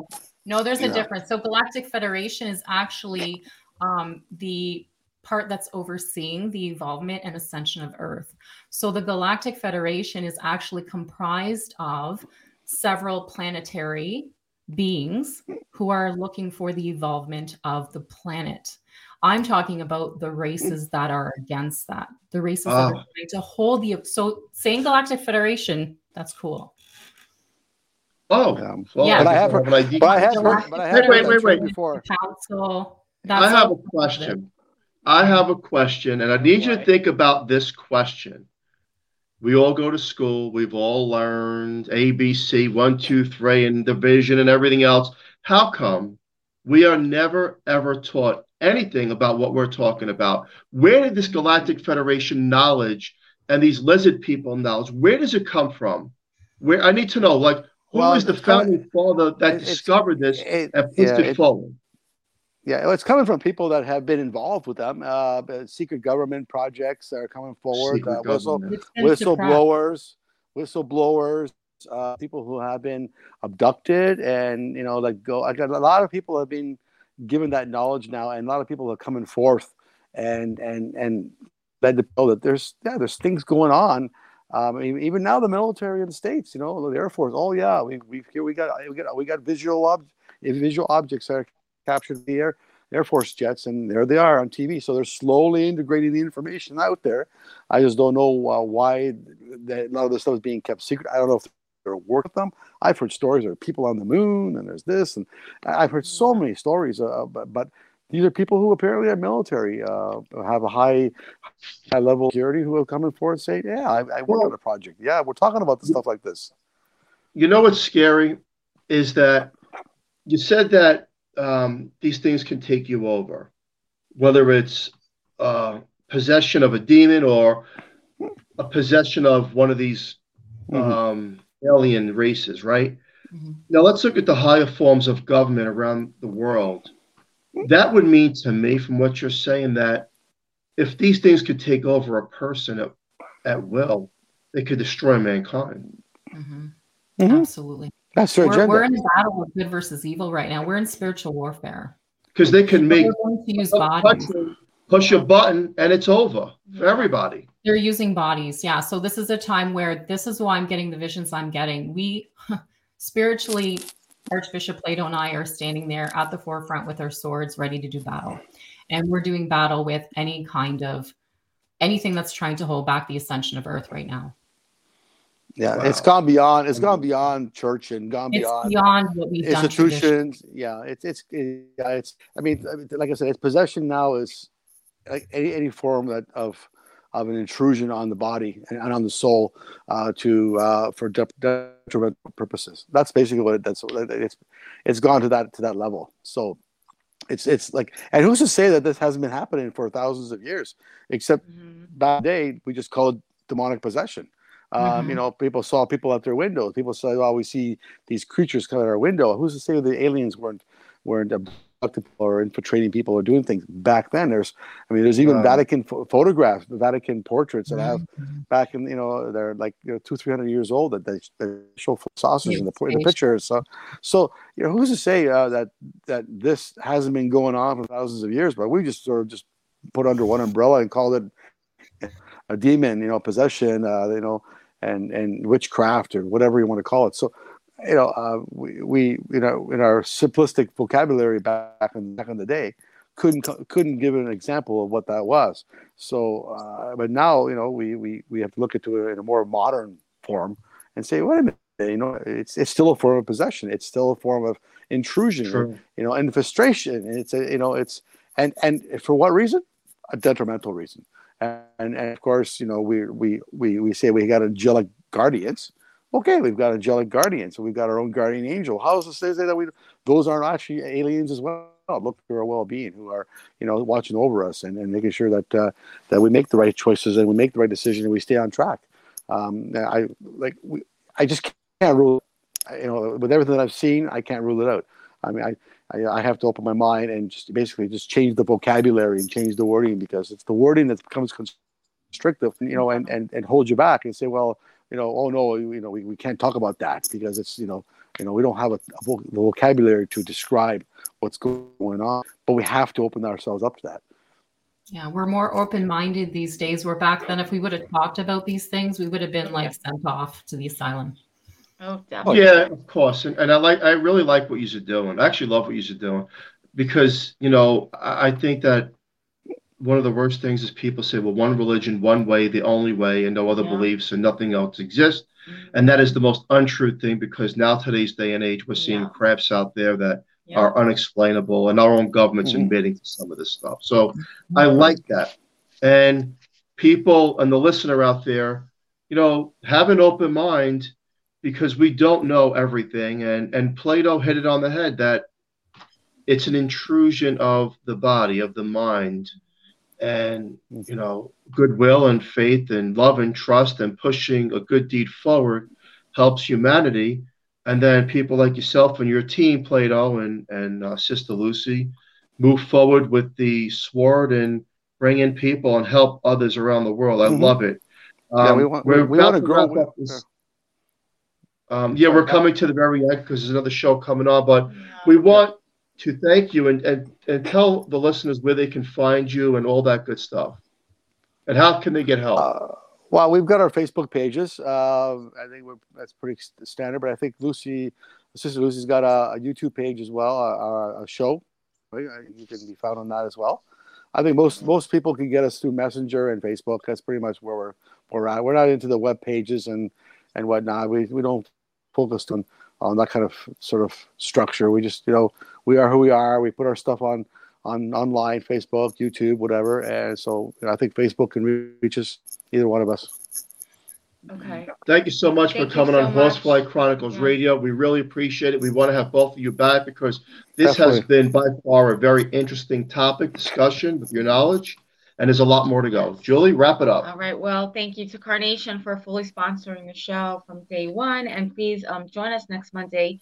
No, there's a difference. So Galactic Federation is actually um, the part that's overseeing the evolvement and ascension of Earth. So the Galactic Federation is actually comprised of several planetary beings who are looking for the evolvement of the planet. I'm talking about the races that are against that. The races that are ah. trying to hold the so saying Galactic Federation, that's cool. Oh, um, well, yeah. But I have heard, but I have heard, but I have wait, wait, wait, wait. Before. Council. I have a question. I have a question, and I need you to think about this question. We all go to school, we've all learned ABC, one, two, three, and division and everything else. How come we are never ever taught anything about what we're talking about? Where did this Galactic Federation knowledge and these lizard people knowledge, where does it come from? Where I need to know, like, who well, is the founding father that discovered this it, and pushed yeah, it, it forward? Yeah, it's coming from people that have been involved with them. Uh, secret government projects are coming forward. Uh, whistle, whistleblowers, whistleblowers, uh, people who have been abducted, and you know, like go. Like a lot of people have been given that knowledge now, and a lot of people are coming forth, and and and led to know that there's yeah, there's things going on. Um, even now, the military in the states, you know, the Air Force. Oh yeah, we we here we got we got we got visual ob- visual objects that are captured the air Air Force jets, and there they are on TV. So they're slowly integrating the information out there. I just don't know uh, why that, a lot of this stuff is being kept secret. I don't know if they're working with them. I've heard stories are people on the moon, and there's this, and I've heard so many stories. Uh, but, but these are people who apparently are military, uh, have a high high level security who have come forward and say, "Yeah, I, I worked well, on a project. Yeah, we're talking about the stuff like this." You know what's scary is that you said that um, these things can take you over, whether it's uh, possession of a demon or a possession of one of these mm-hmm. um, alien races, right? Mm-hmm. Now let's look at the higher forms of government around the world. That would mean to me, from what you're saying, that if these things could take over a person at, at will, they could destroy mankind. Mm-hmm. mm-hmm. Absolutely. That's their we're, agenda. We're in a battle of good versus evil right now. We're in spiritual warfare. Because they can make use bodies. push a button and it's over for everybody. They're using bodies. Yeah. So this is a time where this is why I'm getting the visions I'm getting. We spiritually, Archbishop Plato and I are standing there at the forefront with our swords ready to do battle. And we're doing battle with any kind of anything that's trying to hold back the ascension of earth right now. Yeah, wow. it's gone beyond. It's gone beyond church and gone it's beyond beyond what we've institutions. Yeah, it's it's yeah, it's. I mean, like I said, it's possession now is like any any form that, of of an intrusion on the body and, and on the soul uh, to uh, for detrimental purposes. That's basically what it, that's it's it's gone to that to that level. So it's it's like and who's to say that this hasn't been happening for thousands of years? Except mm-hmm. back day we just call it demonic possession. Um, mm-hmm. You know, people saw people at their windows. People said, "Oh, we see these creatures come at our window." Who's to say the aliens weren't weren't abducting or infiltrating people or doing things back then. There's, I mean, there's even Vatican photographs, Vatican portraits that have mm-hmm. back in, you know, they're like you know two, three hundred years old that they, they show saucers in the, in the pictures. So, so you know, who's to say uh, that that this hasn't been going on for thousands of years? But we just sort of just put under one umbrella and called it a demon, you know, possession, uh, you know, and and witchcraft or whatever you want to call it. So you know, uh, we, we, you know, in our simplistic vocabulary back in back in the day, couldn't couldn't give an example of what that was. So, uh, but now, you know, we, we we have to look into it in a more modern form and say, wait a minute, you know, it's it's still a form of possession. It's still a form of intrusion, True. you know, infestation. It's a, you know, it's and and for what reason? A detrimental reason. And, and, of course, you know, we we we we say we got angelic guardians Okay, we've got angelic guardians, so we've got our own guardian angel. How is it say that we those aren't actually aliens as well? Look for our well-being, who are you know watching over us and, and making sure that uh, that we make the right choices and we make the right decision and we stay on track. Um, I like we, I just can't rule. You know, with everything that I've seen, I can't rule it out. I mean, I, I, I have to open my mind and just basically just change the vocabulary and change the wording because it's the wording that becomes constrictive, you know, and, and, and hold you back and say, well, you know, oh no, you know, we, we can't talk about that because it's, you know, you know, we don't have a, a vo- the vocabulary to describe what's going on, but we have to open ourselves up to that. Yeah, we're more open-minded these days. We're back then. If we would have talked about these things, we would have been like sent off to the asylum. Oh, definitely. Yeah, of course. And, and I like, I really like what you're doing. I actually love what you're doing because you know I, I think that one of the worst things is people say, well, one religion, one way, the only way, and no other yeah. beliefs, and nothing else exists. Mm-hmm. And that is the most untrue thing because now, today's day and age, we're seeing yeah. crafts out there that yeah. are unexplainable, and our own government's mm-hmm. admitting to some of this stuff. So mm-hmm. I like that. And people and the listener out there, you know, have an open mind because we don't know everything. And, and Plato hit it on the head that it's an intrusion of the body, of the mind and you know goodwill and faith and love and trust and pushing a good deed forward helps humanity. And then people like yourself and your team plato and and uh, sister lucy move forward with the sword and bring in people and help others around the world. I mm-hmm. love it. Um, yeah, we want, we, we want to grow. this, um, yeah we're coming to the very end because there's another show coming on but we want to thank you and, and, and tell the listeners where they can find you and all that good stuff. And how can they get help? Uh, well, we've got our Facebook pages. Uh, I think that's pretty standard, but I think Lucy, Sister Lucy's got a, a YouTube page as well, a, a, show. You can be found on that as well. I think most most people can get us through Messenger and Facebook. That's pretty much where we're we're at. We're not into the web pages and and whatnot. We we don't focus on on that kind of sort of structure. We just, you know, we are who we are. We put our stuff on on online, Facebook, YouTube, whatever. And so you know, I think Facebook can reach us, either one of us. Okay. Thank you so much Thank for coming so on Horsefly Chronicles yeah. Radio. We really appreciate it. We want to have both of you back because this Definitely. has been by far a very interesting topic discussion with your knowledge and there's a lot more to go. Julie, wrap it up. All right. Well, thank you to Carnation for fully sponsoring the show from day one. And please um, join us next Monday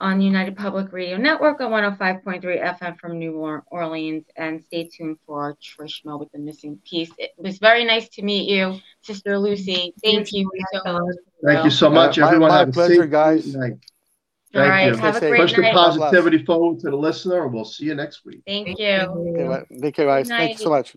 on United Public Radio Network on 105.3 FM from New Orleans. And stay tuned for Trishma with the missing piece. It was very nice to meet you, Sister Lucy. Thank you so much. Thank you so much, everyone. My, my pleasure, guys. Night. Thank All right, you. Have a great Push night. the positivity forward to the listener, and we'll see you next week. Thank you. Thank you, guys. Thank you so much.